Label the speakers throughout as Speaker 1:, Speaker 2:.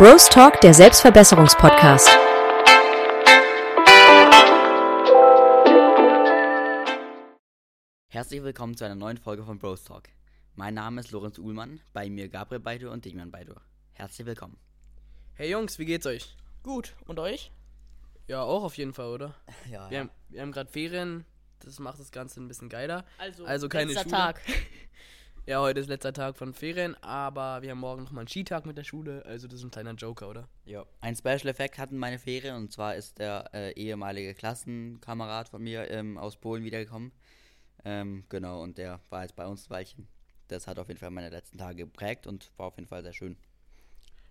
Speaker 1: Bros Talk, der Selbstverbesserungspodcast.
Speaker 2: Herzlich willkommen zu einer neuen Folge von Bros Talk. Mein Name ist Lorenz Uhlmann, bei mir Gabriel Beidur und Demian Beidur. Herzlich willkommen.
Speaker 3: Hey Jungs, wie geht's euch?
Speaker 4: Gut, und euch?
Speaker 3: Ja, auch auf jeden Fall, oder?
Speaker 2: Ja,
Speaker 3: Wir haben, haben gerade Ferien, das macht das Ganze ein bisschen geiler.
Speaker 4: Also,
Speaker 3: Also keine
Speaker 4: letzter
Speaker 3: Schule.
Speaker 4: Tag.
Speaker 3: Ja, heute ist letzter Tag von Ferien, aber wir haben morgen nochmal einen Skitag mit der Schule, also das ist ein kleiner Joker, oder?
Speaker 2: ja. Ein Special Effekt hatten meine Ferien und zwar ist der äh, ehemalige Klassenkamerad von mir ähm, aus Polen wiedergekommen. Ähm, genau, und der war jetzt bei uns ein Weilchen. Das hat auf jeden Fall meine letzten Tage geprägt und war auf jeden Fall sehr schön.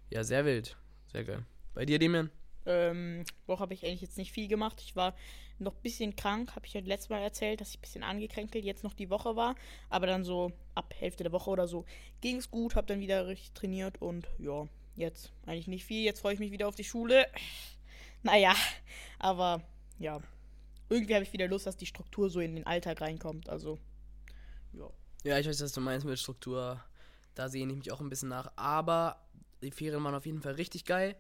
Speaker 3: Ja, sehr wild. Sehr geil. Bei dir, Demian?
Speaker 4: Ähm, Woche habe ich eigentlich jetzt nicht viel gemacht. Ich war noch ein bisschen krank, habe ich ja letztes Mal erzählt, dass ich ein bisschen angekränkelt jetzt noch die Woche war. Aber dann so ab Hälfte der Woche oder so ging es gut, habe dann wieder richtig trainiert und ja, jetzt eigentlich nicht viel. Jetzt freue ich mich wieder auf die Schule. Naja, aber ja, irgendwie habe ich wieder Lust, dass die Struktur so in den Alltag reinkommt. Also, ja.
Speaker 3: Ja, ich weiß, was du meinst mit Struktur. Da sehne ich mich auch ein bisschen nach. Aber die Ferien waren auf jeden Fall richtig geil.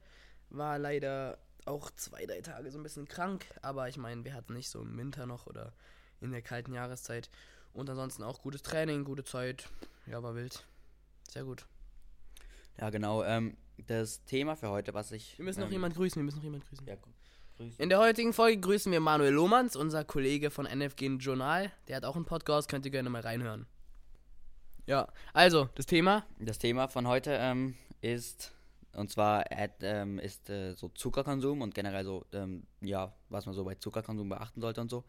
Speaker 3: War leider auch zwei, drei Tage so ein bisschen krank. Aber ich meine, wir hatten nicht so im Winter noch oder in der kalten Jahreszeit. Und ansonsten auch gutes Training, gute Zeit. Ja, war wild. Sehr gut.
Speaker 2: Ja, genau. Ähm, das Thema für heute, was ich.
Speaker 3: Wir müssen noch
Speaker 2: ähm,
Speaker 3: jemand grüßen, wir müssen noch jemand grüßen.
Speaker 2: Ja, grü- grüß.
Speaker 3: In der heutigen Folge grüßen wir Manuel Lohmanns, unser Kollege von NFG Journal. Der hat auch einen Podcast, könnt ihr gerne mal reinhören. Ja, also, das Thema.
Speaker 2: Das Thema von heute ähm, ist, und zwar äh, ähm, ist äh, so Zuckerkonsum und generell so, ähm, ja, was man so bei Zuckerkonsum beachten sollte und so.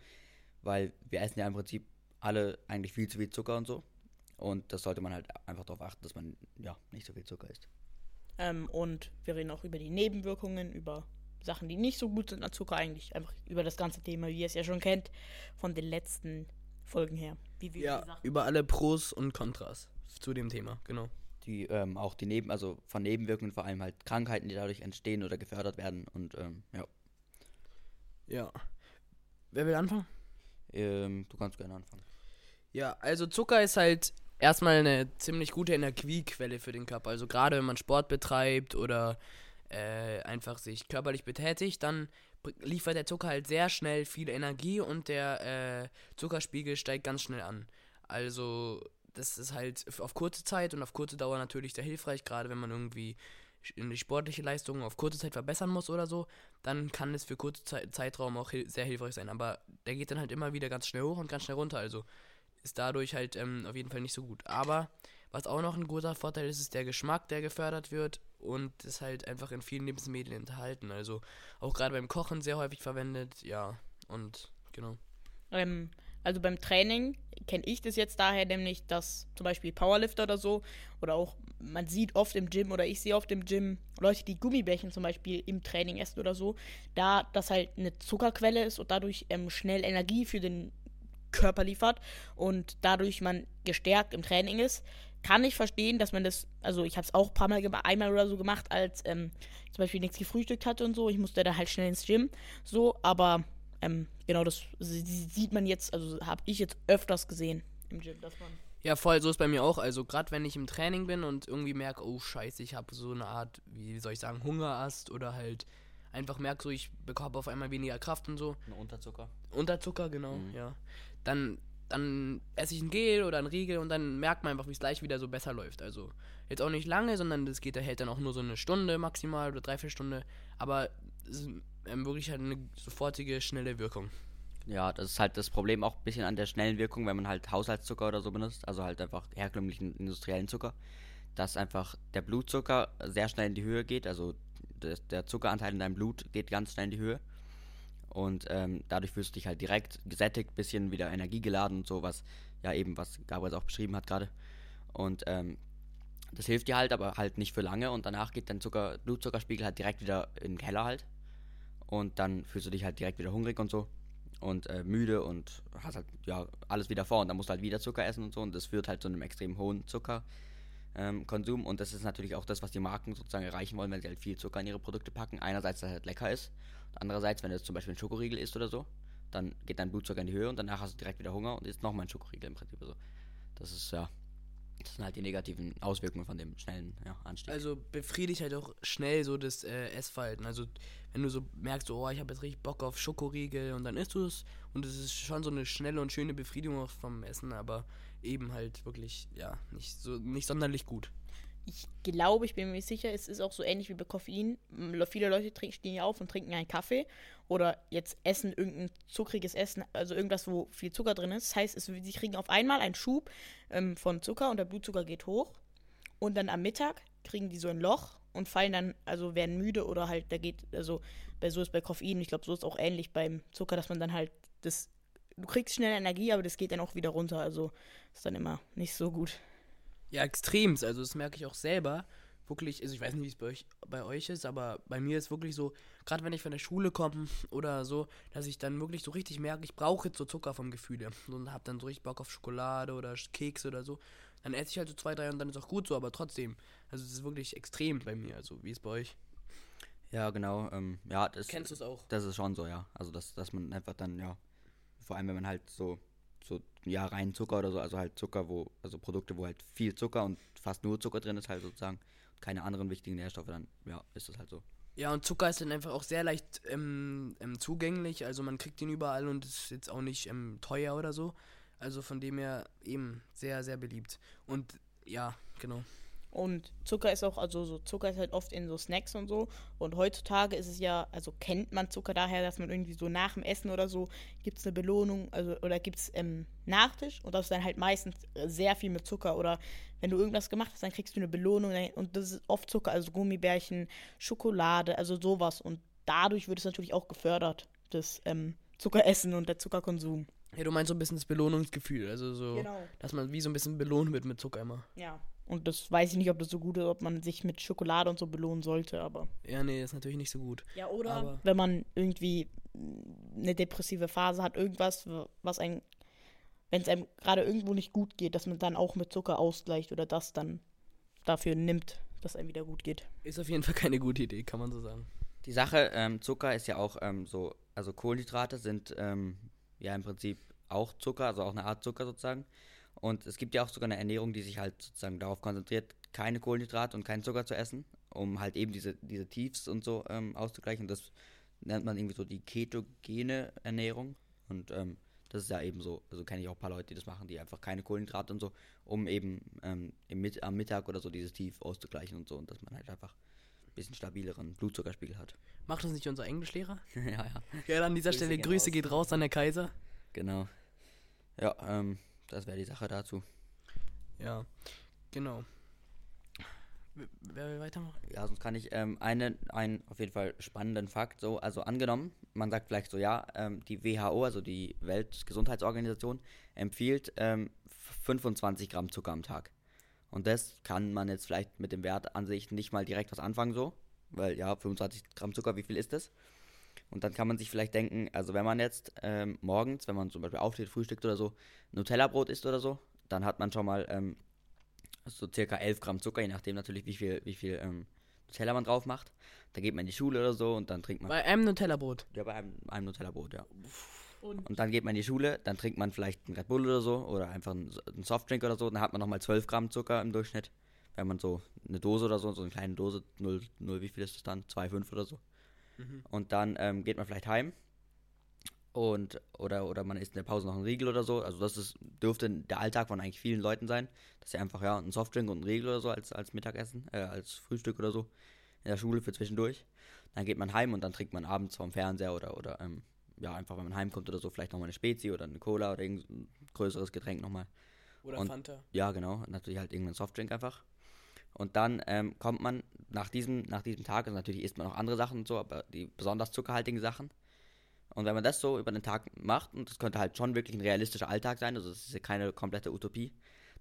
Speaker 2: Weil wir essen ja im Prinzip alle eigentlich viel zu viel Zucker und so. Und das sollte man halt einfach darauf achten, dass man, ja, nicht so viel Zucker isst.
Speaker 4: Ähm, und wir reden auch über die Nebenwirkungen, über Sachen, die nicht so gut sind an Zucker, eigentlich einfach über das ganze Thema, wie ihr es ja schon kennt, von den letzten Folgen her. Wie wir
Speaker 3: Ja, über alle Pros und Kontras zu dem Thema, genau.
Speaker 2: Die, ähm, auch die Neben, also von Nebenwirkungen vor allem halt Krankheiten, die dadurch entstehen oder gefördert werden. Und, ähm, ja,
Speaker 3: Ja. Wer will anfangen?
Speaker 2: ähm, du kannst gerne anfangen.
Speaker 3: Ja, also Zucker ist halt erstmal eine ziemlich gute Energiequelle für den Körper. Also gerade wenn man Sport betreibt oder äh, einfach sich körperlich betätigt, dann liefert der Zucker halt sehr schnell viel Energie und der äh, Zuckerspiegel steigt ganz schnell an. Also das ist halt auf kurze Zeit und auf kurze Dauer natürlich sehr hilfreich, gerade wenn man irgendwie die sportliche Leistung auf kurze Zeit verbessern muss oder so, dann kann es für kurze Zeit, Zeitraum auch sehr hilfreich sein. Aber der geht dann halt immer wieder ganz schnell hoch und ganz schnell runter. Also ist dadurch halt ähm, auf jeden Fall nicht so gut. Aber was auch noch ein großer Vorteil ist, ist der Geschmack, der gefördert wird und ist halt einfach in vielen Lebensmitteln enthalten. Also auch gerade beim Kochen sehr häufig verwendet, ja. Und genau.
Speaker 4: Ähm, also beim Training kenne ich das jetzt daher nämlich, dass zum Beispiel Powerlifter oder so, oder auch man sieht oft im Gym oder ich sehe oft im Gym Leute, die Gummibärchen zum Beispiel im Training essen oder so, da das halt eine Zuckerquelle ist und dadurch ähm, schnell Energie für den Körper liefert und dadurch man gestärkt im Training ist, kann ich verstehen, dass man das, also ich habe es auch ein paar Mal, gema- einmal oder so gemacht, als ähm, zum Beispiel nichts gefrühstückt hatte und so, ich musste da halt schnell ins Gym, so, aber ähm, genau das sie- sie- sieht man jetzt, also habe ich jetzt öfters gesehen im Gym, dass man
Speaker 3: Ja, voll, so ist bei mir auch. Also gerade wenn ich im Training bin und irgendwie merke, oh scheiße, ich habe so eine Art, wie soll ich sagen, Hungerast oder halt einfach merke, so ich bekomme auf einmal weniger Kraft und so.
Speaker 2: Ein Unterzucker.
Speaker 3: Unterzucker, genau,
Speaker 2: Mhm.
Speaker 3: ja. Dann, dann esse ich ein Gel oder ein Riegel und dann merkt man einfach, wie es gleich wieder so besser läuft. Also jetzt auch nicht lange, sondern das geht, hält dann auch nur so eine Stunde maximal oder dreiviertel Stunde. Aber es ist ähm, wirklich halt eine sofortige, schnelle Wirkung.
Speaker 2: Ja, das ist halt das Problem auch ein bisschen an der schnellen Wirkung, wenn man halt Haushaltszucker oder so benutzt, also halt einfach herkömmlichen industriellen Zucker, dass einfach der Blutzucker sehr schnell in die Höhe geht, also der Zuckeranteil in deinem Blut geht ganz schnell in die Höhe. Und ähm, dadurch fühlst du dich halt direkt gesättigt, bisschen wieder energiegeladen und so, was ja eben, was Gabriel auch beschrieben hat gerade. Und ähm, das hilft dir halt, aber halt nicht für lange. Und danach geht dein Zucker, Blutzuckerspiegel halt direkt wieder in den Keller halt und dann fühlst du dich halt direkt wieder hungrig und so. Und äh, müde und hast halt ja alles wieder vor. Und dann musst du halt wieder Zucker essen und so. Und das führt halt zu einem extrem hohen Zuckerkonsum. Ähm, und das ist natürlich auch das, was die Marken sozusagen erreichen wollen, wenn sie halt viel Zucker in ihre Produkte packen. Einerseits, dass es halt lecker ist, andererseits, wenn du jetzt zum Beispiel einen Schokoriegel isst oder so, dann geht dein Blutzucker in die Höhe und danach hast du direkt wieder Hunger und isst nochmal einen Schokoriegel im Prinzip. Also, das ist ja Das sind halt die negativen Auswirkungen von dem schnellen ja, Anstieg.
Speaker 3: Also befriedigt halt auch schnell so das äh, Essverhalten. Also wenn du so merkst, oh, ich habe jetzt richtig Bock auf Schokoriegel und dann isst du es und es ist schon so eine schnelle und schöne Befriedigung auch vom Essen, aber eben halt wirklich, ja, nicht so nicht sonderlich gut.
Speaker 4: Ich glaube, ich bin mir sicher, es ist auch so ähnlich wie bei Koffein. Viele Leute trinken, stehen ja auf und trinken einen Kaffee oder jetzt essen irgendein zuckriges Essen, also irgendwas, wo viel Zucker drin ist. Das heißt, es, sie kriegen auf einmal einen Schub ähm, von Zucker und der Blutzucker geht hoch. Und dann am Mittag kriegen die so ein Loch und fallen dann, also werden müde oder halt, da geht, also bei so ist bei Koffein, ich glaube, so ist auch ähnlich beim Zucker, dass man dann halt das, du kriegst schnell Energie, aber das geht dann auch wieder runter. Also ist dann immer nicht so gut.
Speaker 3: Ja, extremst. Also das merke ich auch selber. Wirklich, also ich weiß nicht, wie es bei euch, bei euch ist, aber bei mir ist wirklich so, gerade wenn ich von der Schule komme oder so, dass ich dann wirklich so richtig merke, ich brauche jetzt so Zucker vom Gefühl her. Und hab dann so richtig Bock auf Schokolade oder Kekse oder so. Dann esse ich halt so zwei, drei und dann ist auch gut so, aber trotzdem. Also es ist wirklich extrem bei mir, also wie ist bei euch?
Speaker 2: ja, genau. Ähm, ja, das,
Speaker 3: Kennst du es auch?
Speaker 2: das ist schon so, ja. Also, dass, dass man einfach dann, ja, vor allem wenn man halt so, so, ja, rein Zucker oder so, also halt Zucker, wo, also Produkte, wo halt viel Zucker und fast nur Zucker drin ist, halt sozusagen, keine anderen wichtigen Nährstoffe, dann, ja, ist das halt so.
Speaker 3: Ja, und Zucker ist dann einfach auch sehr leicht ähm, ähm, zugänglich. Also man kriegt ihn überall und ist jetzt auch nicht ähm, teuer oder so. Also von dem her eben sehr, sehr beliebt. Und ja, genau.
Speaker 4: Und Zucker ist auch, also so Zucker ist halt oft in so Snacks und so. Und heutzutage ist es ja, also kennt man Zucker daher, dass man irgendwie so nach dem Essen oder so gibt es eine Belohnung, also oder gibt es ähm, Nachtisch und das ist dann halt meistens äh, sehr viel mit Zucker. Oder wenn du irgendwas gemacht hast, dann kriegst du eine Belohnung und das ist oft Zucker, also Gummibärchen, Schokolade, also sowas. Und dadurch wird es natürlich auch gefördert, das ähm, Zuckeressen und der Zuckerkonsum.
Speaker 3: Ja, du meinst so ein bisschen das Belohnungsgefühl. Also so,
Speaker 4: Genau.
Speaker 3: dass man wie so ein bisschen belohnt wird mit Zucker immer.
Speaker 4: Ja. Und das weiß ich nicht, ob das so gut ist, ob man sich mit Schokolade und so belohnen sollte, aber.
Speaker 3: Ja, nee, ist natürlich nicht so gut.
Speaker 4: Ja, oder
Speaker 3: Aber-
Speaker 4: wenn man irgendwie eine depressive Phase hat, irgendwas, was ein, wenn es einem gerade irgendwo nicht gut geht, dass man dann auch mit Zucker ausgleicht oder das dann dafür nimmt, dass einem wieder gut geht.
Speaker 3: Ist auf jeden Fall keine gute Idee, kann man so sagen.
Speaker 2: Die Sache, ähm, Zucker ist ja auch ähm, so, also Kohlenhydrate sind ähm, ja im Prinzip auch Zucker, also auch eine Art Zucker sozusagen. Und es gibt ja auch sogar eine Ernährung, die sich halt sozusagen darauf konzentriert, keine Kohlenhydrate und keinen Zucker zu essen, um halt eben diese, diese Tiefs und so ähm, auszugleichen. Das nennt man irgendwie so die ketogene Ernährung. Und ähm, das ist ja eben so, also kenne ich auch ein paar Leute, die das machen, die einfach keine Kohlenhydrate und so, um eben ähm, im Mit am Mittag oder so dieses Tief auszugleichen und so. Und dass man halt einfach ein bisschen stabileren Blutzuckerspiegel hat.
Speaker 3: Macht das nicht unser Englischlehrer?
Speaker 2: ja, ja.
Speaker 3: Ja, an dieser
Speaker 2: Grüße
Speaker 3: Stelle Grüße
Speaker 2: raus.
Speaker 3: geht raus an der Kaiser.
Speaker 2: Genau. Ja, ähm, das wäre die Sache dazu.
Speaker 3: Ja, genau. Wer will weitermachen?
Speaker 2: Ja, sonst kann ich ähm, eine, einen auf jeden Fall spannenden Fakt so, also angenommen, man sagt vielleicht so, ja, ähm, die WHO, also die Weltgesundheitsorganisation, empfiehlt ähm, 25 Gramm Zucker am Tag. Und das kann man jetzt vielleicht mit dem Wert an sich nicht mal direkt was anfangen so, weil ja, 25 Gramm Zucker, wie viel ist das? Und dann kann man sich vielleicht denken, also wenn man jetzt ähm, morgens, wenn man zum Beispiel aufsteht, frühstückt oder so, Nutella-Brot isst oder so, dann hat man schon mal ähm, so circa 11 Gramm Zucker, je nachdem natürlich, wie viel, wie viel ähm, Nutella man drauf macht. Da geht man in die Schule oder so und dann trinkt man.
Speaker 3: Bei einem Nutella-Brot.
Speaker 2: ja, bei einem, einem Nutella-Brot, ja.
Speaker 4: Und
Speaker 2: Und dann geht man in die Schule, dann trinkt man vielleicht einen Red Bull oder so oder einfach einen, einen Softdrink oder so, dann hat man nochmal 12 Gramm Zucker im Durchschnitt. Wenn man so eine Dose oder so, so eine kleine Dose, 0, 0 wie viel ist das dann? 2,5 oder so. Und dann ähm, geht man vielleicht heim und oder oder man isst in der Pause noch einen Riegel oder so. Also das ist, dürfte der Alltag von eigentlich vielen Leuten sein, dass sie einfach ja einen Softdrink und einen Riegel oder so als, als Mittagessen, äh, als Frühstück oder so in der Schule für zwischendurch. Dann geht man heim und dann trinkt man abends vom Fernseher oder oder ähm, ja einfach wenn man heimkommt oder so vielleicht nochmal eine Spezi oder eine Cola oder irgendein größeres Getränk nochmal.
Speaker 3: Oder
Speaker 2: Und-
Speaker 3: Fanta.
Speaker 2: Ja, genau. Natürlich halt irgendein Softdrink einfach. Und dann ähm, kommt man nach diesem, nach diesem Tag, also natürlich isst man auch andere Sachen und so, aber die besonders zuckerhaltigen Sachen. Und wenn man das so über den Tag macht, und das könnte halt schon wirklich ein realistischer Alltag sein, also das ist ja keine komplette Utopie,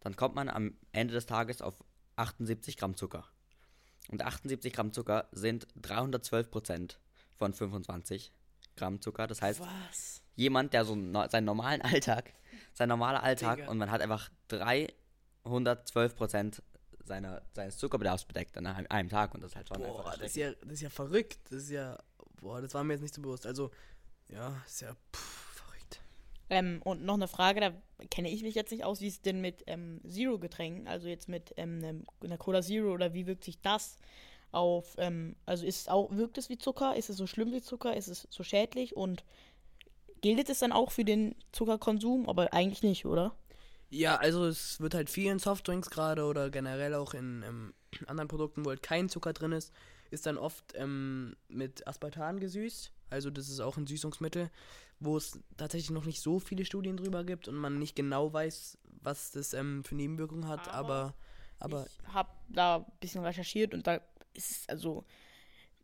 Speaker 2: dann kommt man am Ende des Tages auf 78 Gramm Zucker. Und 78 Gramm Zucker sind 312 Prozent von 25 Gramm Zucker. Das heißt,
Speaker 3: Was?
Speaker 2: jemand, der so seinen normalen Alltag, sein normaler Alltag
Speaker 3: Digga.
Speaker 2: und man hat einfach 312 Prozent seiner, seines Zuckerbedarfs bedeckt an einem, einem Tag und das ist halt schon
Speaker 3: Boah,
Speaker 2: einfach
Speaker 3: das ist, ja, das ist ja verrückt. Das ist ja. Boah, das war mir jetzt nicht so bewusst. Also, ja, ist ja pff, verrückt.
Speaker 4: Ähm, und noch eine Frage, da kenne ich mich jetzt nicht aus, wie es denn mit ähm, Zero-Getränken, also jetzt mit ähm, einer Cola Zero oder wie wirkt sich das auf, ähm, also ist es auch, wirkt es wie Zucker? Ist es so schlimm wie Zucker? Ist es so schädlich? Und gilt es dann auch für den Zuckerkonsum? Aber eigentlich nicht, oder?
Speaker 3: Ja, also es wird halt viel in Softdrinks gerade oder generell auch in ähm, anderen Produkten, wo halt kein Zucker drin ist, ist dann oft ähm, mit Aspartan gesüßt. Also das ist auch ein Süßungsmittel, wo es tatsächlich noch nicht so viele Studien drüber gibt und man nicht genau weiß, was das ähm, für Nebenwirkungen hat, aber, aber
Speaker 4: ich habe da ein bisschen recherchiert und da ist es, also,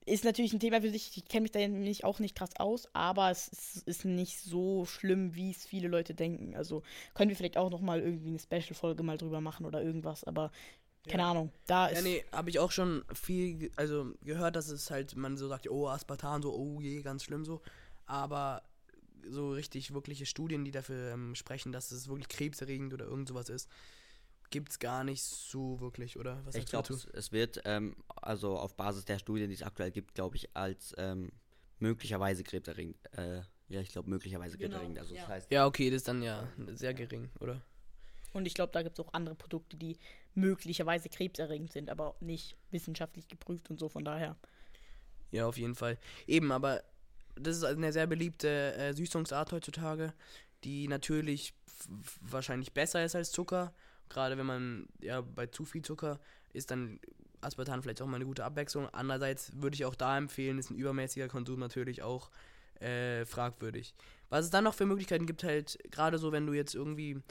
Speaker 4: ist natürlich ein Thema für sich. Ich kenne mich da nicht, auch nicht krass aus, aber es ist, ist nicht so schlimm, wie es viele Leute denken. Also können wir vielleicht auch nochmal irgendwie eine Special-Folge mal drüber machen oder irgendwas, aber keine Ahnung. Da ist.
Speaker 3: Ja, nee, habe ich auch schon viel, also gehört, dass es halt, man so sagt, oh, Aspartan, so, oh je, ganz schlimm so. Aber so richtig wirkliche Studien, die dafür ähm, sprechen, dass es wirklich krebserregend oder irgend sowas ist, gibt es gar nicht so wirklich, oder? Was
Speaker 2: Ich glaube, es, wird, ähm, also auf Basis der Studien, die es aktuell gibt, glaube ich, als ähm, möglicherweise krebserregend, äh, ja, ich glaube möglicherweise
Speaker 4: Genau,
Speaker 2: krebserregend, also
Speaker 4: ja.
Speaker 2: das heißt,
Speaker 3: Ja, okay, das ist dann ja sehr gering, oder?
Speaker 4: Und ich glaube, da gibt es auch andere Produkte, die möglicherweise krebserregend sind, aber nicht wissenschaftlich geprüft und so, von daher.
Speaker 3: Ja, auf jeden Fall. Eben, aber das ist eine sehr beliebte äh, Süßungsart heutzutage, die natürlich wahrscheinlich besser ist als Zucker. Gerade wenn man ja bei zu viel Zucker ist, dann Aspartan vielleicht auch mal eine gute Abwechslung. Andererseits würde ich auch da empfehlen, ist ein übermäßiger Konsum natürlich auch äh, fragwürdig. Was es dann noch für Möglichkeiten gibt, halt gerade so, wenn du jetzt irgendwie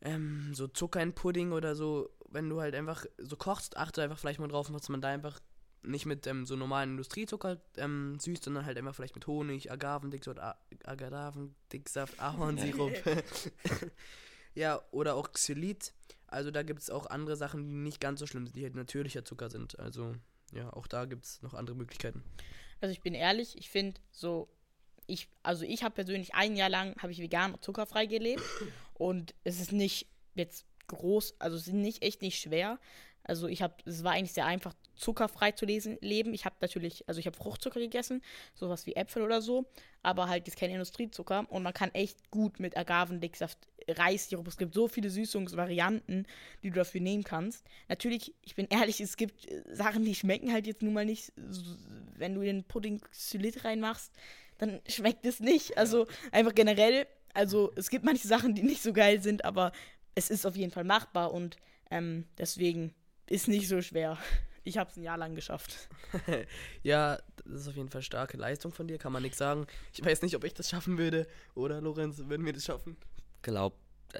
Speaker 3: ähm, so Zucker in Pudding oder so, wenn du halt einfach so kochst, achte einfach vielleicht mal drauf, dass man da einfach nicht mit ähm, so normalen Industriezucker ähm, süßt, sondern halt einfach vielleicht mit Honig, Agavendicksaft, Agavendicksaft, Ahornsirup. ja, oder auch Xylit. Also da gibt es auch andere Sachen, die nicht ganz so schlimm sind, die halt natürlicher Zucker sind. Also ja, auch da gibt es noch andere Möglichkeiten.
Speaker 4: Also ich bin ehrlich, ich finde so, ich, also ich habe persönlich ein Jahr lang, habe ich vegan und zuckerfrei gelebt und es ist nicht jetzt groß, also es ist nicht echt nicht schwer. Also ich habe, es war eigentlich sehr einfach, zuckerfrei zu lesen, leben. Ich habe natürlich, also ich habe Fruchtzucker gegessen, sowas wie Äpfel oder so, aber halt jetzt kein Industriezucker und man kann echt gut mit Agavendicksaft, Reissirup, es gibt so viele Süßungsvarianten, die du dafür nehmen kannst. Natürlich, ich bin ehrlich, es gibt äh, Sachen, die schmecken halt jetzt nun mal nicht, wenn du den Pudding Xylit reinmachst, dann schmeckt es nicht. Also einfach generell, also es gibt manche Sachen, die nicht so geil sind, aber es ist auf jeden Fall machbar und ähm, deswegen ist nicht so schwer. Ich habe es ein Jahr lang geschafft.
Speaker 3: Ja, das ist auf jeden Fall starke Leistung von dir, kann man nichts sagen. Ich weiß nicht, ob ich das schaffen würde. Oder, Lorenz, würden wir das schaffen?
Speaker 2: glaube,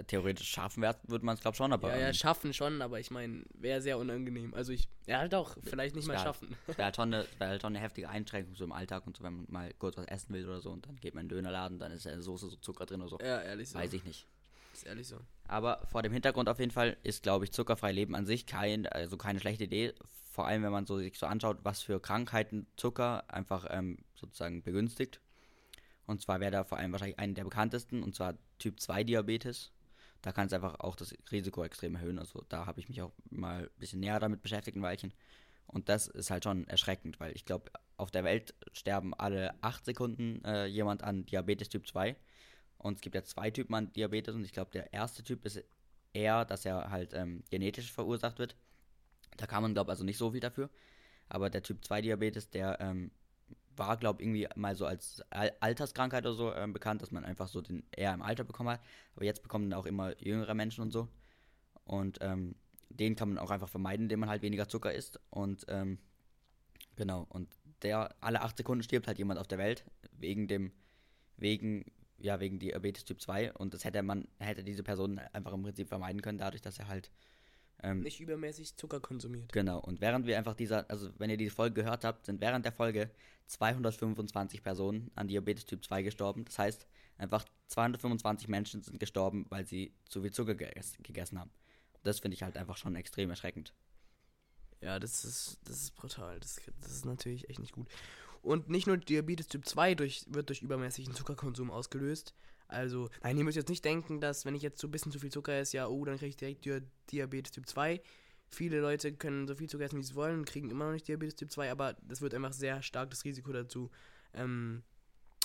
Speaker 2: theoretisch schaffen würde man es, glaube schon, aber
Speaker 3: ja, ja,
Speaker 2: ähm,
Speaker 3: schaffen schon, aber ich meine, wäre sehr unangenehm. Also ich, ja, halt auch, vielleicht nicht mal
Speaker 2: wär-
Speaker 3: schaffen.
Speaker 2: wäre halt, schon eine- wär halt schon eine heftige Einschränkung so im Alltag und so, wenn man mal kurz was essen will oder so und dann geht man in den Dönerladen, dann ist der Soße so Zucker drin oder so.
Speaker 3: Ja, ehrlich so.
Speaker 2: Weiß ich nicht.
Speaker 3: Ist ehrlich so.
Speaker 2: Aber vor dem Hintergrund auf jeden Fall ist, glaube ich, zuckerfrei Leben an sich kein, also keine schlechte Idee. Vor allem, wenn man so sich so anschaut, was für Krankheiten Zucker einfach ähm, sozusagen begünstigt. Und zwar wäre da vor allem wahrscheinlich eine der bekanntesten, und zwar Typ 2 Diabetes. Da kann es einfach auch das Risiko extrem erhöhen. Also da habe ich mich auch mal ein bisschen näher damit beschäftigt, ein Weilchen. Und das ist halt schon erschreckend, weil ich glaube, auf der Welt sterben alle 8 Sekunden äh, jemand an Diabetes Typ 2. Und es gibt ja zwei Typen an Diabetes und ich glaube, der erste Typ ist eher, dass er halt ähm, genetisch verursacht wird. Da kann man, glaube ich, also nicht so viel dafür. Aber der Typ 2 Diabetes, der ähm, war, glaube ich, irgendwie mal so als Al Alterskrankheit oder so ähm, bekannt, dass man einfach so den eher im Alter bekommen hat. Aber jetzt bekommen ihn auch immer jüngere Menschen und so. Und ähm, den kann man auch einfach vermeiden, indem man halt weniger Zucker isst. Und ähm, genau, und der alle acht Sekunden stirbt halt jemand auf der Welt wegen dem, wegen, ja, wegen Diabetes Typ 2. Und das hätte man, hätte diese Person einfach im Prinzip vermeiden können, dadurch, dass er halt ähm,
Speaker 3: Nicht übermäßig Zucker konsumiert.
Speaker 2: Genau, und während wir einfach dieser, also wenn ihr die Folge gehört habt, sind während der Folge 225 Personen an Diabetes Typ 2 gestorben. Das heißt, einfach 225 Menschen sind gestorben, weil sie zu viel Zucker geges gegessen haben. Das finde ich halt einfach schon extrem erschreckend.
Speaker 3: Ja, das ist, das ist brutal. Das, das ist natürlich echt nicht gut. Und nicht nur Diabetes Typ 2 durch, wird durch übermäßigen Zuckerkonsum ausgelöst. Also, nein, ihr müsst jetzt nicht denken, dass wenn ich jetzt so ein bisschen zu viel Zucker esse, ja, oh, dann kriege ich direkt Dia Diabetes Typ 2. Viele Leute können so viel Zucker essen, wie sie wollen, kriegen immer noch nicht Diabetes Typ 2, aber das wird einfach sehr stark das Risiko dazu ähm,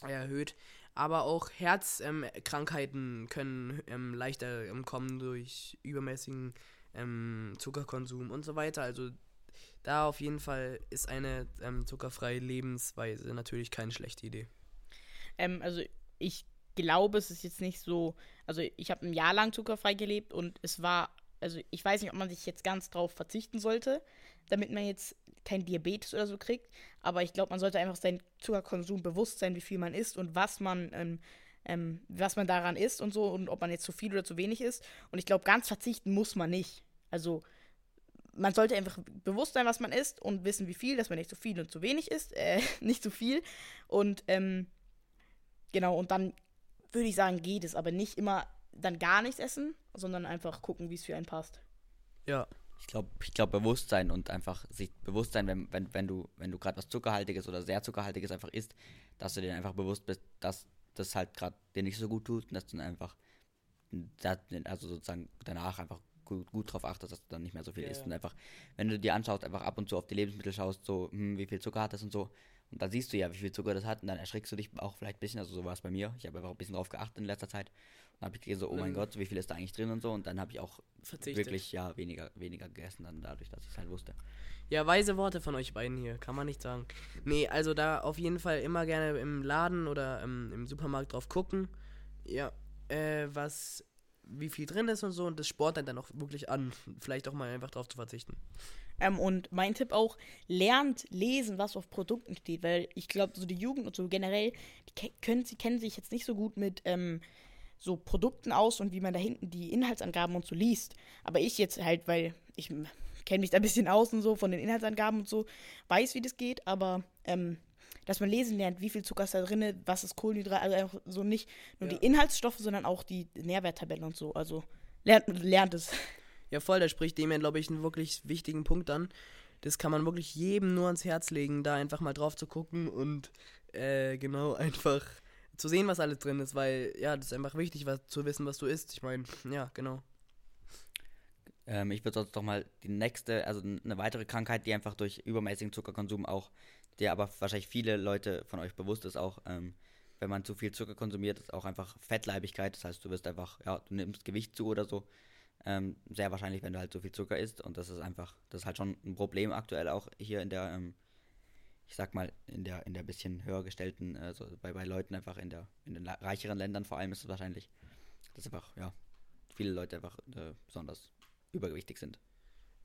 Speaker 3: erhöht. Aber auch Herzkrankheiten können ähm, leichter ähm, kommen durch übermäßigen ähm, Zuckerkonsum und so weiter. Also da auf jeden Fall ist eine ähm, zuckerfreie Lebensweise natürlich keine schlechte Idee.
Speaker 4: Ähm, also ich glaube, es ist jetzt nicht so. Also ich habe ein Jahr lang zuckerfrei gelebt und es war. Also ich weiß nicht, ob man sich jetzt ganz drauf verzichten sollte, damit man jetzt kein Diabetes oder so kriegt. Aber ich glaube, man sollte einfach seinen Zuckerkonsum bewusst sein, wie viel man isst und was man, ähm, ähm, was man daran isst und so und ob man jetzt zu viel oder zu wenig isst. Und ich glaube, ganz verzichten muss man nicht. Also man sollte einfach bewusst sein, was man isst und wissen, wie viel, dass man nicht zu viel und zu wenig isst, äh, nicht zu viel. Und ähm, genau, und dann würde ich sagen, geht es, aber nicht immer dann gar nichts essen, sondern einfach gucken, wie es für einen passt.
Speaker 3: Ja.
Speaker 2: Ich glaube, ich glaub, Bewusstsein und einfach sich Bewusstsein, wenn, wenn, wenn du, wenn du gerade was Zuckerhaltiges oder sehr Zuckerhaltiges einfach isst, dass du dir einfach bewusst bist, dass das halt gerade dir nicht so gut tut und dass du dann einfach, also sozusagen danach einfach gut, gut drauf achtest, dass du dann nicht mehr so viel
Speaker 3: Ja,
Speaker 2: isst und einfach, wenn du dir anschaust, einfach ab und zu auf die Lebensmittel schaust, so, hm, wie viel Zucker hat das und so, und dann siehst du ja, wie viel Zucker das hat und dann erschrickst du dich auch vielleicht ein bisschen, also so war es bei mir, ich habe einfach ein bisschen drauf geachtet in letzter Zeit und habe ich gesehen, so, oh mein
Speaker 3: Mhm.
Speaker 2: Gott, wie viel ist da eigentlich drin und so und dann habe ich auch
Speaker 3: Verzichtet.
Speaker 2: wirklich, ja, weniger, weniger gegessen dann dadurch, dass ich es halt wusste.
Speaker 3: Ja, weise Worte von euch beiden hier, kann man nicht sagen. Nee, also da auf jeden Fall immer gerne im Laden oder ähm, im Supermarkt drauf gucken. Ja, äh, was, wie viel drin ist und so und das spornt dann auch wirklich an. Vielleicht auch mal einfach drauf zu verzichten.
Speaker 4: Ähm, und mein Tipp auch, lernt lesen, was auf Produkten steht, weil ich glaube, so die Jugend und so generell, die können, sie kennen sich jetzt nicht so gut mit ähm, so Produkten aus und wie man da hinten die Inhaltsangaben und so liest. Aber ich jetzt halt, weil ich kenne mich da ein bisschen aus und so von den Inhaltsangaben und so, weiß, wie das geht, aber ähm, dass man lesen lernt, wie viel Zucker ist da drin, was ist Kohlenhydrat, also einfach so nicht nur
Speaker 3: Ja.
Speaker 4: die Inhaltsstoffe, sondern auch die Nährwerttabelle und so. Also lernt, lernt es.
Speaker 3: Ja, voll, da spricht dem ja, glaube ich, einen wirklich wichtigen Punkt an. Das kann man wirklich jedem nur ans Herz legen, da einfach mal drauf zu gucken und äh, genau einfach zu sehen, was alles drin ist, weil ja, das ist einfach wichtig, was, zu wissen, was du isst. Ich meine, ja, genau.
Speaker 2: Ähm, ich würde sonst doch mal die nächste, also eine weitere Krankheit, die einfach durch übermäßigen Zuckerkonsum auch, der aber wahrscheinlich viele Leute von euch bewusst ist, auch ähm, wenn man zu viel Zucker konsumiert, ist auch einfach Fettleibigkeit. Das heißt, du wirst einfach, ja, du nimmst Gewicht zu oder so. Ähm, sehr wahrscheinlich, wenn du halt so viel Zucker isst. Und das ist einfach, das ist halt schon ein Problem aktuell auch hier in der, ähm, ich sag mal, in der, in der bisschen höher gestellten, also bei, bei Leuten einfach in der, in den reicheren Ländern vor allem ist es wahrscheinlich, dass einfach, ja, viele Leute einfach äh, besonders übergewichtig sind.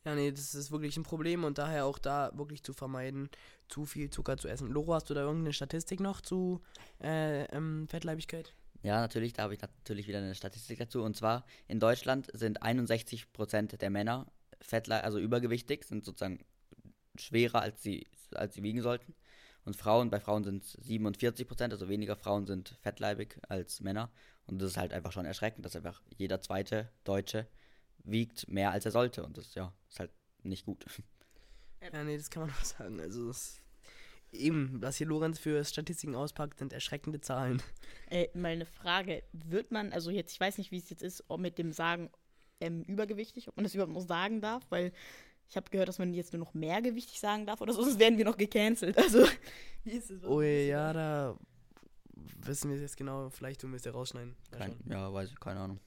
Speaker 3: Ja, nee, das ist wirklich ein Problem und daher auch da wirklich zu vermeiden, zu viel Zucker zu essen. Loro, hast du da irgendeine Statistik noch zu äh, ähm, Fettleibigkeit?
Speaker 2: Ja, natürlich, da habe ich natürlich wieder eine Statistik dazu. Und zwar in Deutschland sind 61% der Männer Fettle also übergewichtig, sind sozusagen schwerer, als sie, als sie wiegen sollten. Und Frauen, bei Frauen sind es 47%, also weniger Frauen sind fettleibig als Männer. Und das ist halt einfach schon erschreckend, dass einfach jeder zweite Deutsche wiegt mehr, als er sollte. Und das ja, ist halt nicht gut.
Speaker 3: Ja, nee, das kann man auch sagen. Also, das eben, was hier Lorenz für Statistiken auspackt, sind erschreckende Zahlen.
Speaker 4: Äh, mal eine Frage. Wird man, also jetzt, ich weiß nicht, wie es jetzt ist, ob mit dem Sagen ähm, übergewichtig, ob man das überhaupt noch sagen darf, weil ich habe gehört, dass man jetzt nur noch mehrgewichtig sagen darf oder so, sonst werden wir noch gecancelt. Also, wie ist es?
Speaker 3: Oh ja, da wissen wir es jetzt genau. Vielleicht tun wir es ja rausschneiden.
Speaker 2: Kein, ja, weiß ich, keine Ahnung.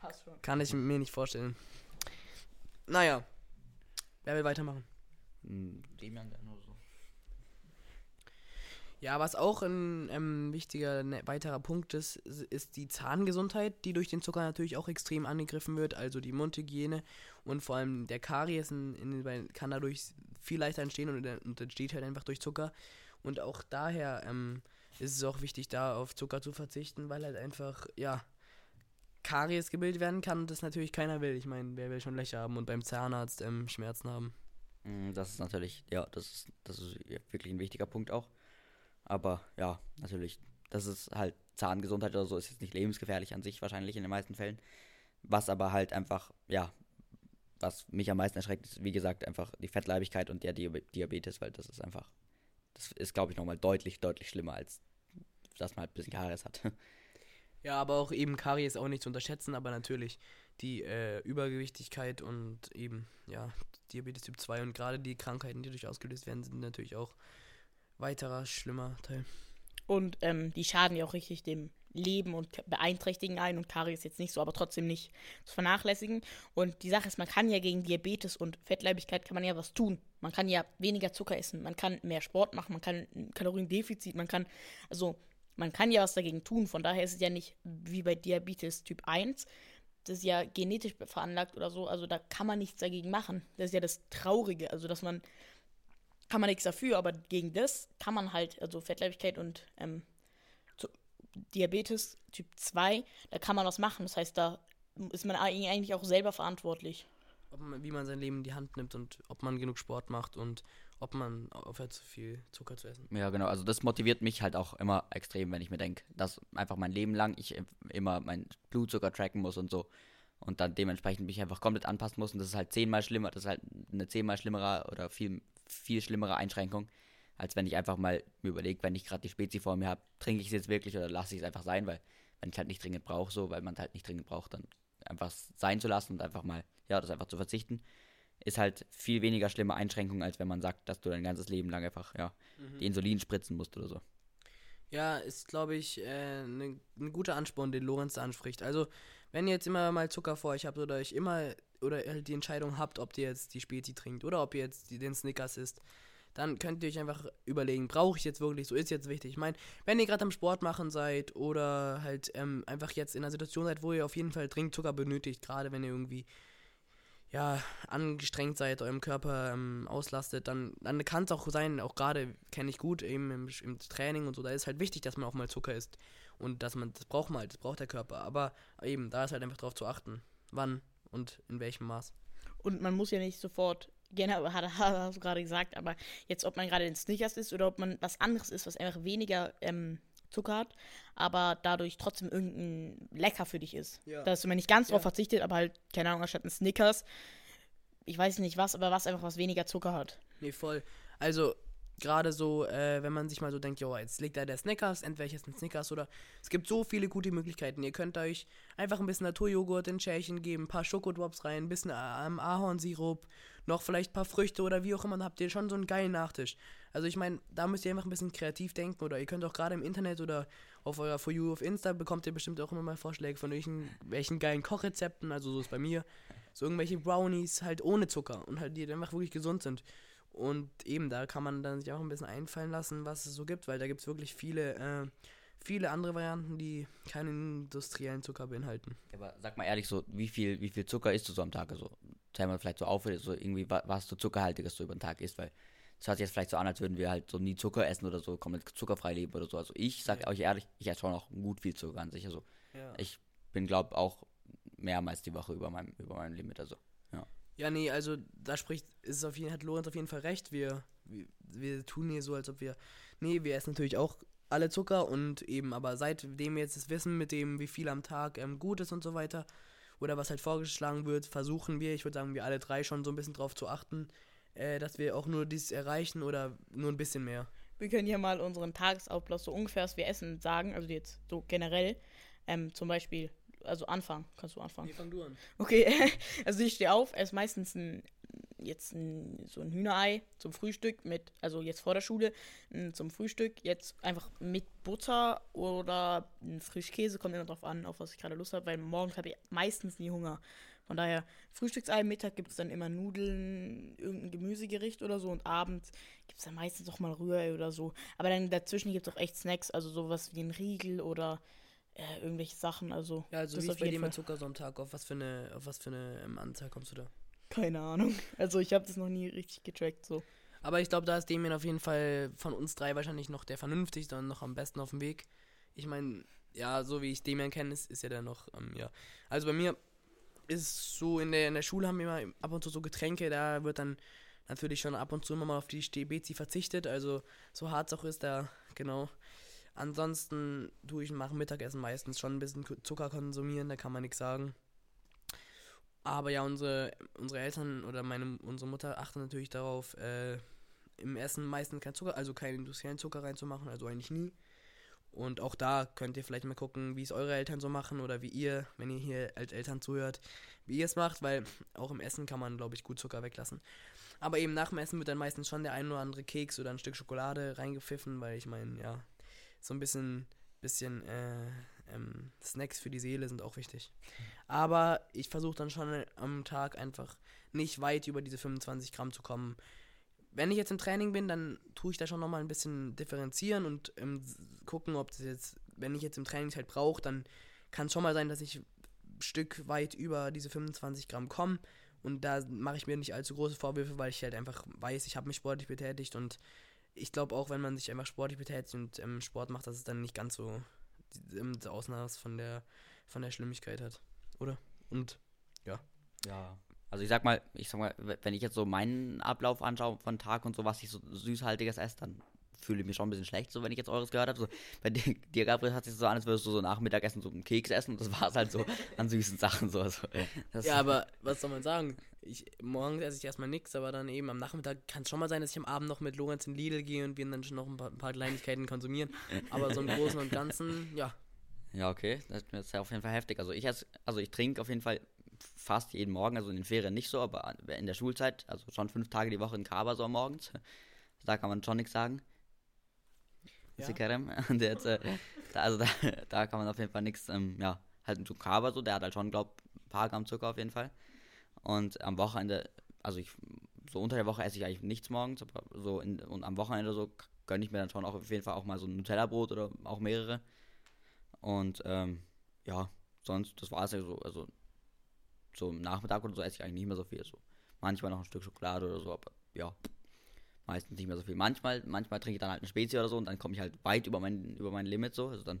Speaker 4: Passt schon.
Speaker 3: Kann ich mir nicht vorstellen. Naja, wer will weitermachen?
Speaker 2: Hm, Demian dann oder so.
Speaker 3: Ja, was auch ein ähm, wichtiger ne, weiterer Punkt ist, ist die Zahngesundheit, die durch den Zucker natürlich auch extrem angegriffen wird. Also die Mundhygiene und vor allem der Karies in, in, kann dadurch viel leichter entstehen und, der- und entsteht halt einfach durch Zucker. Und auch daher ähm, ist es auch wichtig, da auf Zucker zu verzichten, weil halt einfach, ja, Karies gebildet werden kann und das natürlich keiner will. Ich meine, wer will schon Löcher haben und beim Zahnarzt ähm, Schmerzen haben?
Speaker 2: Mm, Das ist natürlich, ja, das ist, das ist wirklich ein wichtiger Punkt auch. Aber ja, natürlich, das ist halt Zahngesundheit oder so, ist jetzt nicht lebensgefährlich an sich wahrscheinlich in den meisten Fällen. Was aber halt einfach, ja, was mich am meisten erschreckt, ist, wie gesagt, einfach die Fettleibigkeit und der Diabe- Diabetes, weil das ist einfach, das ist, glaube ich, nochmal deutlich, deutlich schlimmer, als dass man halt ein bisschen Karies hat.
Speaker 3: Ja, aber auch eben Karies auch nicht zu unterschätzen, aber natürlich die äh, Übergewichtigkeit und eben, ja, Diabetes Typ 2 und gerade die Krankheiten, die durch ausgelöst werden, sind natürlich auch weiterer schlimmer Teil.
Speaker 4: Und ähm, die schaden ja auch richtig dem Leben und beeinträchtigen einen. Und Karies jetzt nicht so, aber trotzdem nicht zu vernachlässigen. Und die Sache ist, man kann ja gegen Diabetes und Fettleibigkeit kann man ja was tun. Man kann ja weniger Zucker essen, man kann mehr Sport machen, man kann ein Kaloriendefizit, man kann, also man kann ja was dagegen tun. Von daher ist es ja nicht wie bei Diabetes Typ 1. Das ist ja genetisch veranlagt oder so. Also da kann man nichts dagegen machen. Das ist ja das Traurige. Also dass man kann man nichts dafür, aber gegen das kann man halt, also Fettleibigkeit und ähm, Diabetes Typ 2, da kann man was machen. Das heißt, da ist man eigentlich auch selber verantwortlich.
Speaker 3: Man, wie man sein Leben in die Hand nimmt und ob man genug Sport macht und ob man aufhört, zu viel Zucker zu essen.
Speaker 2: Ja, genau. Also das motiviert mich halt auch immer extrem, wenn ich mir denke, dass einfach mein Leben lang ich im- immer meinen Blutzucker tracken muss und so. Und dann dementsprechend mich einfach komplett anpassen muss. Und das ist halt zehnmal schlimmer, das ist halt eine zehnmal schlimmere oder viel, viel schlimmere Einschränkung, als wenn ich einfach mal mir überlege, wenn ich gerade die Spezi vor mir habe, trinke ich es jetzt wirklich oder lasse ich es einfach sein, weil wenn ich halt nicht dringend brauche, so, weil man es halt nicht dringend braucht, dann einfach sein zu lassen und einfach mal, ja, das einfach zu verzichten, ist halt viel weniger schlimme Einschränkung, als wenn man sagt, dass du dein ganzes Leben lang einfach, ja, die Insulin spritzen musst oder so.
Speaker 3: Ja, ist, glaube ich, äh, ne- ein guter Ansporn, den Lorenz da anspricht. Also, wenn ihr jetzt immer mal Zucker vor euch habt oder euch immer oder halt die Entscheidung habt, ob ihr jetzt die Spezi trinkt oder ob ihr jetzt die, den Snickers isst, dann könnt ihr euch einfach überlegen, brauche ich jetzt wirklich, so ist jetzt wichtig. Ich meine, wenn ihr gerade am Sport machen seid oder halt ähm, einfach jetzt in einer Situation seid, wo ihr auf jeden Fall dringend Zucker benötigt, gerade wenn ihr irgendwie ja, angestrengt seid, eurem Körper ähm, auslastet, dann, dann kann es auch sein, auch gerade kenne ich gut, eben im, im Training und so, da ist halt wichtig, dass man auch mal Zucker isst. Und dass man, das braucht man halt, das braucht der Körper. Aber eben, da ist halt einfach drauf zu achten, wann und in welchem Maß.
Speaker 4: Und man muss ja nicht sofort, genau, hast du gerade gesagt, aber jetzt, ob man gerade den Snickers isst oder ob man was anderes isst, was einfach weniger ähm, Zucker hat, aber dadurch trotzdem irgendein lecker für dich ist.
Speaker 3: Ja.
Speaker 4: Dass man nicht ganz drauf
Speaker 3: Ja.
Speaker 4: verzichtet, aber halt, keine Ahnung, anstatt ein Snickers, ich weiß nicht was, aber was einfach was weniger Zucker hat.
Speaker 3: Nee, voll. Also, gerade so, äh, wenn man sich mal so denkt, jo, jetzt liegt da der Snickers, entweder ich esse einen Snickers oder es gibt so viele gute Möglichkeiten. Ihr könnt euch einfach ein bisschen Naturjoghurt in Schälchen geben, ein paar Schokodrops rein, ein bisschen ähm, Ahornsirup, noch vielleicht ein paar Früchte oder wie auch immer, dann habt ihr schon so einen geilen Nachtisch. Also ich meine, da müsst ihr einfach ein bisschen kreativ denken oder ihr könnt auch gerade im Internet oder auf eurer For You auf Insta bekommt ihr bestimmt auch immer mal Vorschläge von welchen, welchen geilen Kochrezepten, also so ist bei mir. So irgendwelche Brownies halt ohne Zucker und halt die einfach wirklich gesund sind. Und eben, da kann man dann sich auch ein bisschen einfallen lassen, was es so gibt, weil da gibt es wirklich viele, äh, viele andere Varianten, die keinen industriellen Zucker beinhalten.
Speaker 2: Aber sag mal ehrlich, so, wie viel, wie viel Zucker isst du so am Tag? Also, zähl mal vielleicht so auf, so irgendwie, wa- was du Zuckerhaltiges so über den Tag isst, weil es hört sich jetzt vielleicht so an, als würden wir halt so nie Zucker essen oder so, komplett zuckerfrei leben oder so. Also, ich sag euch ehrlich, ich esse schon auch gut viel Zucker an sich. Also,
Speaker 3: Ja.
Speaker 2: ich bin, glaub auch mehrmals die Woche über meinem, über meinem Limit. Also, ja.
Speaker 3: Nee, also da spricht, ist auf jeden, hat Lorenz auf jeden Fall recht. Wir, wir, wir tun hier so, als ob wir. Nee, wir essen natürlich auch alle Zucker und eben, aber seitdem wir jetzt das wissen, mit dem, wie viel am Tag ähm, gut ist und so weiter, oder was halt vorgeschlagen wird, versuchen wir, ich würde sagen, wir alle drei schon so ein bisschen drauf zu achten, äh, dass wir auch nur dies erreichen oder nur ein bisschen mehr.
Speaker 4: Wir können ja mal unseren Tagesablauf so ungefähr, was wir essen, sagen, also jetzt so generell. Ähm, zum Beispiel, also anfangen, kannst du anfangen.
Speaker 3: fang du an.
Speaker 4: Okay, also ich stehe auf, esse meistens ein, jetzt ein, so ein Hühnerei zum Frühstück mit, also jetzt vor der Schule zum Frühstück, jetzt einfach mit Butter oder ein Frischkäse, kommt immer drauf an, auf was ich gerade Lust habe, weil morgens habe ich meistens nie Hunger. Von daher, Frühstücksei, Mittag gibt es dann immer Nudeln, irgendein Gemüsegericht oder so und abends gibt es dann meistens auch mal Rührei oder so. Aber dann dazwischen gibt es auch echt Snacks, also sowas wie ein Riegel oder äh, irgendwelche Sachen, also
Speaker 3: Ja, also
Speaker 4: das
Speaker 3: wie ist bei dir mit Zucker so am Tag? Auf was für eine, auf was für eine ähm, Anzahl kommst du da?
Speaker 4: Keine Ahnung. Also ich habe das noch nie richtig getrackt so.
Speaker 3: Aber ich glaube, da ist Damien auf jeden Fall von uns drei wahrscheinlich noch der vernünftigste und noch am besten auf dem Weg. Ich meine, ja, so wie ich Damien kenne, ist, ist er dann noch, ähm, ja. Also bei mir ist so, in der, in der Schule haben wir immer ab und zu so Getränke, da wird dann natürlich schon ab und zu immer mal auf die Stebezi verzichtet, also so hart es auch ist, da, genau. Ansonsten tue ich nach Mittagessen meistens schon ein bisschen Zucker konsumieren, da kann man nichts sagen. Aber ja, unsere, unsere Eltern oder meine, unsere Mutter achten natürlich darauf, äh, im Essen meistens kein Zucker, also keinen industriellen Zucker reinzumachen, also eigentlich nie. Und auch da könnt ihr vielleicht mal gucken, wie es eure Eltern so machen oder wie ihr, wenn ihr hier als Eltern zuhört, wie ihr es macht, weil auch im Essen kann man, glaube ich, gut Zucker weglassen. Aber eben nach dem Essen wird dann meistens schon der ein oder andere Keks oder ein Stück Schokolade reingepfiffen, weil ich meine, ja, so ein bisschen, bisschen äh, ähm, Snacks für die Seele sind auch wichtig. Aber ich versuche dann schon am Tag einfach nicht weit über diese 25 Gramm zu kommen. Wenn ich jetzt im Training bin, dann tue ich da schon nochmal ein bisschen differenzieren und ähm, gucken, ob das jetzt, wenn ich jetzt im Training halt brauche, dann kann es schon mal sein, dass ich ein Stück weit über diese 25 Gramm komme. Und da mache ich mir nicht allzu große Vorwürfe, weil ich halt einfach weiß, ich habe mich sportlich betätigt und ich glaube auch, wenn man sich einfach sportlich betätigt und ähm, Sport macht, dass es dann nicht ganz so das Ausmaß von der von der Schlimmigkeit hat, oder? Und ja.
Speaker 2: Ja. Also ich sag mal, ich sag mal, wenn ich jetzt so meinen Ablauf anschaue von Tag und so, was ich so süßhaltiges esse, dann fühle ich mich schon ein bisschen schlecht, so wenn ich jetzt eures gehört habe. So, bei dir, dir, Gabriel, hat sich so an, als würdest du so Nachmittagessen so einen Keks essen und das war es halt so an süßen Sachen. So, also,
Speaker 3: ja, aber was soll man sagen? Ich, morgens esse ich erstmal nichts, aber dann eben am Nachmittag kann es schon mal sein, dass ich am Abend noch mit Lorenz in Lidl gehe und wir dann schon noch ein paar, ein paar Kleinigkeiten konsumieren. Aber so im Großen und Ganzen, ja.
Speaker 2: Ja, okay, das ist ja auf jeden Fall heftig. Also ich esse, also ich trinke auf jeden Fall fast jeden Morgen, also in den Ferien nicht so, aber in der Schulzeit, also schon fünf Tage die Woche in Kaba so morgens. Da kann man schon nichts sagen. Ja. Kerem. Und jetzt, äh, da, also da, da kann man auf jeden Fall nichts, ähm, ja, halt ein Kaba so, der hat halt schon, glaub, ein paar Gramm Zucker auf jeden Fall. Und am Wochenende, also ich, so unter der Woche esse ich eigentlich nichts morgens, aber so in, und am Wochenende so gönne ich mir dann schon auch auf jeden Fall auch mal so ein Nutella-Brot oder auch mehrere. Und ähm, ja, sonst, das war es ja so, also so im Nachmittag oder so esse ich eigentlich nicht mehr so viel. So manchmal noch ein Stück Schokolade oder so, aber ja, meistens nicht mehr so viel. Manchmal, manchmal trinke ich dann halt eine Spezie oder so und dann komme ich halt weit über mein, über mein Limit so. Also dann,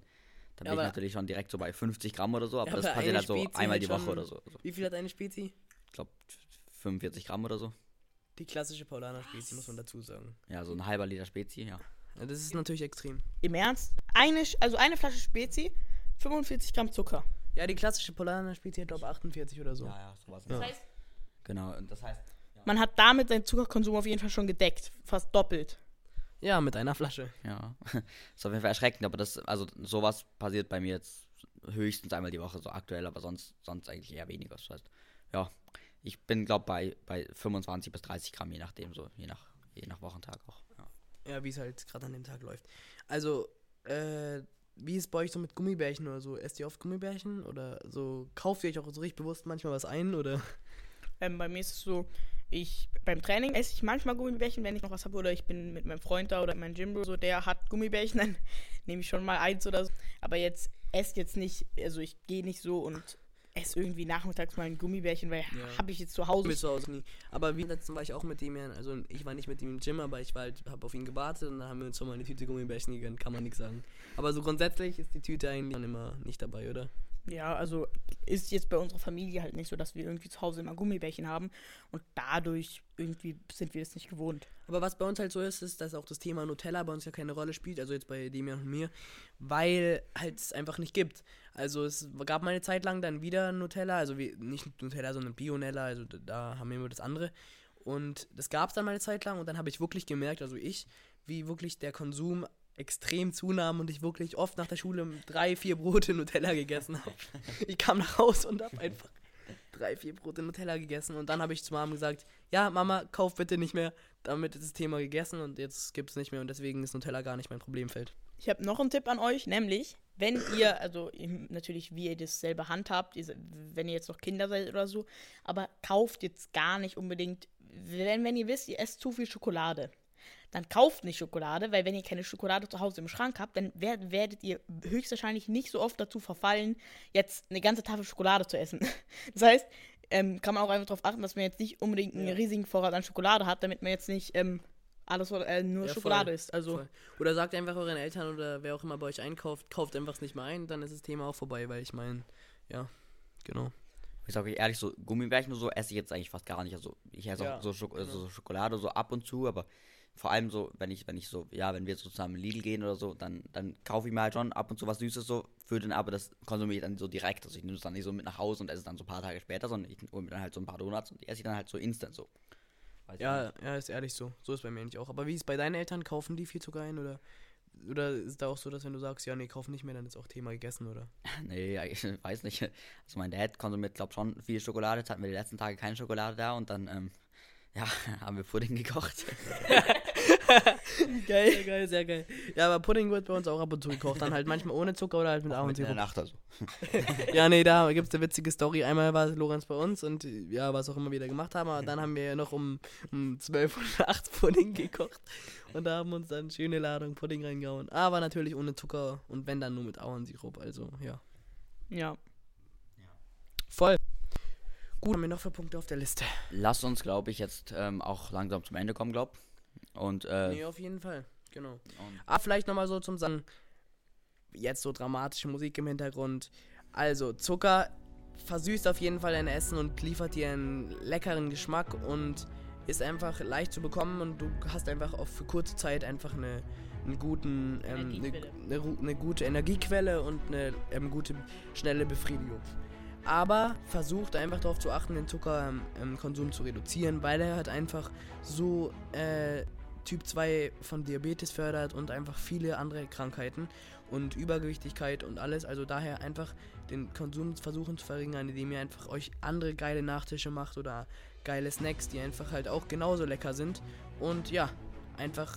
Speaker 2: dann ja, bin ich natürlich schon direkt so bei 50 Gramm oder so, aber ja, das passiert halt so Spezie einmal die Woche oder so.
Speaker 3: Wie viel hat eine Spezie?
Speaker 2: Ich glaube 45 Gramm oder so.
Speaker 3: Die klassische Paulaner Spezie, muss man dazu sagen.
Speaker 2: Ja, so ein halber Liter Spezie, ja.
Speaker 3: ja das ist natürlich extrem.
Speaker 4: Im Ernst? Eine, also eine Flasche Spezie, 45 Gramm Zucker.
Speaker 3: Ja, die klassische Paulaner Spezie hat, glaube 48 oder so.
Speaker 2: Ja, ja, sowas. Das heißt, genau, und das heißt,
Speaker 4: man hat damit seinen Zuckerkonsum auf jeden Fall schon gedeckt. Fast doppelt.
Speaker 3: Ja, mit einer Flasche.
Speaker 2: Ja. ist auf jeden Fall erschreckend, aber das, also sowas passiert bei mir jetzt höchstens einmal die Woche so aktuell, aber sonst, sonst eigentlich eher weniger. Das heißt, ja, ich bin, glaube bei, bei 25 bis 30 Gramm, je nachdem, so, je nach, je nach Wochentag auch.
Speaker 3: Ja, ja wie es halt gerade an dem Tag läuft. Also, äh, wie ist bei euch so mit Gummibärchen oder so? Esst ihr oft Gummibärchen? Oder so kauft ihr euch auch so richtig bewusst manchmal was ein? Oder?
Speaker 4: Ähm, bei mir ist es so, ich beim Training esse ich manchmal Gummibärchen, wenn ich noch was habe, oder ich bin mit meinem Freund da oder meinem Gym so, der hat Gummibärchen, dann nehme ich schon mal eins oder so. Aber jetzt esse jetzt nicht, also ich gehe nicht so und esse irgendwie nachmittags mal ein Gummibärchen, weil ja. habe ich jetzt zu Hause.
Speaker 3: Zu Hause nie. Aber wie letztens war ich auch mit dem, also ich war nicht mit ihm im Gym, aber ich war halt, habe auf ihn gewartet und dann haben wir uns schon mal eine Tüte Gummibärchen gegönnt, kann man nichts sagen. Aber so grundsätzlich ist die Tüte eigentlich immer nicht dabei, oder?
Speaker 4: Ja, also ist jetzt bei unserer Familie halt nicht so, dass wir irgendwie zu Hause immer Gummibärchen haben und dadurch irgendwie sind wir es nicht gewohnt.
Speaker 3: Aber was bei uns halt so ist, ist, dass auch das Thema Nutella bei uns ja keine Rolle spielt, also jetzt bei Demian und mir, weil halt es einfach nicht gibt. Also es gab mal eine Zeit lang dann wieder Nutella, also wie, nicht Nutella, sondern Bionella, also da haben wir immer das andere. Und das gab es dann mal eine Zeit lang und dann habe ich wirklich gemerkt, also ich, wie wirklich der Konsum extrem zunahm und ich wirklich oft nach der Schule drei, vier Brote Nutella gegessen habe. Ich kam nach Hause und habe einfach drei, vier Brote Nutella gegessen und dann habe ich zu Mama gesagt, ja, Mama, kauf bitte nicht mehr. Damit ist das Thema gegessen und jetzt gibt es nicht mehr und deswegen ist Nutella gar nicht mein Problemfeld.
Speaker 4: Ich habe noch einen Tipp an euch, nämlich, wenn ihr, also natürlich, wie ihr das selber handhabt, wenn ihr jetzt noch Kinder seid oder so, aber kauft jetzt gar nicht unbedingt, wenn, wenn ihr wisst, ihr esst zu viel Schokolade dann kauft nicht Schokolade, weil wenn ihr keine Schokolade zu Hause im Schrank habt, dann werd, werdet ihr höchstwahrscheinlich nicht so oft dazu verfallen, jetzt eine ganze Tafel Schokolade zu essen. Das heißt, ähm, kann man auch einfach darauf achten, dass man jetzt nicht unbedingt einen ja. riesigen Vorrat an Schokolade hat, damit man jetzt nicht ähm, alles äh, nur ja, Schokolade voll, isst. Also voll.
Speaker 3: Oder sagt einfach euren Eltern oder wer auch immer bei euch einkauft, kauft einfach es nicht mehr ein, dann ist das Thema auch vorbei, weil ich meine, ja, genau.
Speaker 2: Ich sage euch ehrlich, so Gummibärchen oder so esse ich jetzt eigentlich fast gar nicht. Also ich esse ja, auch so, Schok genau. so Schokolade so ab und zu, aber vor allem so, wenn ich, wenn ich so, ja, wenn wir so zusammen in Lidl gehen oder so, dann, dann kaufe ich mir halt schon ab und zu was Süßes so, für den aber das konsumiere ich dann so direkt. Also ich nehme es dann nicht so mit nach Hause und esse es dann so ein paar Tage später, sondern ich hole mir dann halt so ein paar Donuts und die esse ich dann halt so instant so.
Speaker 3: Weiß ja, ja, ist ehrlich so. So ist bei mir eigentlich auch. Aber wie ist bei deinen Eltern? Kaufen die viel Zucker ein oder? Oder ist es da auch so, dass wenn du sagst, ja, nee, kauf nicht mehr, dann ist auch Thema gegessen, oder?
Speaker 2: nee, ich weiß nicht. Also mein Dad konsumiert, glaub schon viel Schokolade. Jetzt hatten wir die letzten Tage keine Schokolade da und dann, ähm, Ja, haben wir Pudding gekocht.
Speaker 3: geil, sehr geil, sehr geil. Ja, aber Pudding wird bei uns auch ab und zu gekocht. Dann halt manchmal ohne Zucker oder halt mit
Speaker 2: Mit in der
Speaker 3: Ahornsirup.
Speaker 2: Nacht also.
Speaker 3: Ja, nee, da gibt es eine witzige Story. Einmal war Lorenz bei uns und ja, was auch immer wir da gemacht haben. Aber dann haben wir noch um, um 12 Uhr nachts Pudding gekocht. Und da haben uns dann eine schöne Ladung Pudding reingehauen. Aber natürlich ohne Zucker und wenn dann nur mit Ahornsirup. Also, ja.
Speaker 4: Ja.
Speaker 3: Voll. Gut, haben wir noch für Punkte auf der Liste?
Speaker 2: Lass uns, glaube ich, jetzt ähm, auch langsam zum Ende kommen, glaub. Und, äh,
Speaker 3: Nee, auf jeden Fall. Genau.
Speaker 2: und
Speaker 3: Ah, vielleicht nochmal so zum Sagen. Jetzt so dramatische Musik im Hintergrund. Also, Zucker versüßt auf jeden Fall dein Essen und liefert dir einen leckeren Geschmack und ist einfach leicht zu bekommen und du hast einfach auch für kurze Zeit einfach eine, einen guten, ähm, eine, eine, eine gute Energiequelle und eine ähm, gute, schnelle Befriedigung. Aber versucht einfach darauf zu achten, den Zuckerkonsum zu reduzieren, weil er halt einfach so äh, Typ 2 von Diabetes fördert und einfach viele andere Krankheiten und Übergewichtigkeit und alles. Also daher einfach den Konsum versuchen zu verringern, indem ihr einfach euch andere geile Nachtische macht oder geile Snacks, die einfach halt auch genauso lecker sind. Und ja, einfach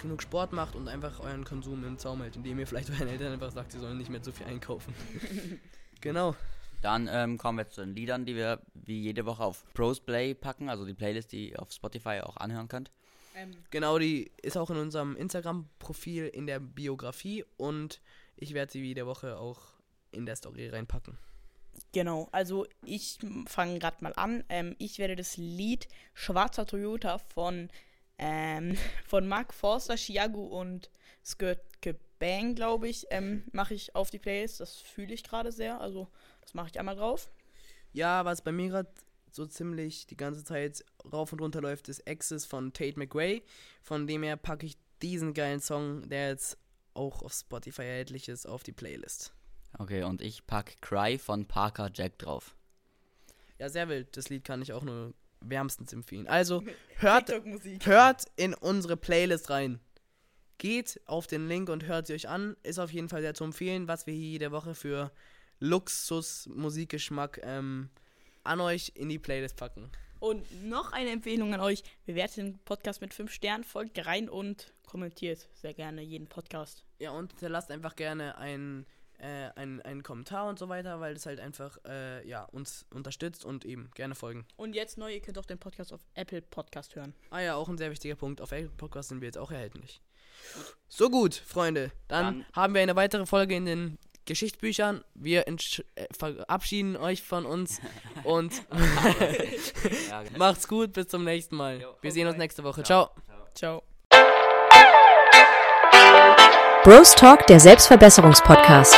Speaker 3: genug Sport macht und einfach euren Konsum im Zaum hält, indem ihr vielleicht euren Eltern einfach sagt, sie sollen nicht mehr so viel einkaufen. genau.
Speaker 2: Dann ähm, kommen wir zu den Liedern, die wir wie jede Woche auf Pros Play packen, also die Playlist, die ihr auf Spotify auch anhören könnt.
Speaker 4: Ähm,
Speaker 3: Genau, die ist auch in unserem Instagram-Profil in der Biografie und ich werde sie wie jede Woche auch in der Story reinpacken.
Speaker 4: Genau, also ich fange gerade mal an. Ähm, ich werde das Lied Schwarzer Toyota von, ähm, von Mark Forster, Chiago und Skirt Bang, glaube ich, ähm, mache ich auf die Playlist. Das fühle ich gerade sehr. Also, das mache ich einmal drauf.
Speaker 3: Ja, was bei mir gerade so ziemlich die ganze Zeit rauf und runter läuft, ist Access von Tate McRae. Von dem her packe ich diesen geilen Song, der jetzt auch auf Spotify erhältlich ist, auf die Playlist.
Speaker 2: Okay, und ich pack Cry von Parker Jack drauf.
Speaker 3: Ja, sehr wild. Das Lied kann ich auch nur wärmstens empfehlen. Also, hört, hört in unsere Playlist rein. Geht auf den Link und hört sie euch an. Ist auf jeden Fall sehr zu empfehlen, was wir hier jede Woche für Luxus-Musikgeschmack ähm, an euch in die Playlist packen.
Speaker 4: Und noch eine Empfehlung an euch. Bewertet den Podcast mit 5 Sternen, folgt rein und kommentiert sehr gerne jeden Podcast.
Speaker 3: Ja, und hinterlasst einfach gerne einen, äh, einen, einen Kommentar und so weiter, weil das halt einfach äh, ja, uns unterstützt und eben gerne folgen.
Speaker 4: Und jetzt neu, ihr könnt auch den Podcast auf Apple Podcast hören.
Speaker 3: Ah ja, auch ein sehr wichtiger Punkt. Auf Apple Podcast sind wir jetzt auch erhältlich. So gut, Freunde. Dann,
Speaker 2: Dann-
Speaker 3: haben wir eine weitere Folge in den Geschichtsbüchern. Wir entsch- äh, verabschieden euch von uns und
Speaker 2: genau.
Speaker 3: macht's gut. Bis zum nächsten Mal. Wir sehen uns nächste Woche. Ciao.
Speaker 4: Ciao.
Speaker 1: Bros Talk, der Selbstverbesserungspodcast.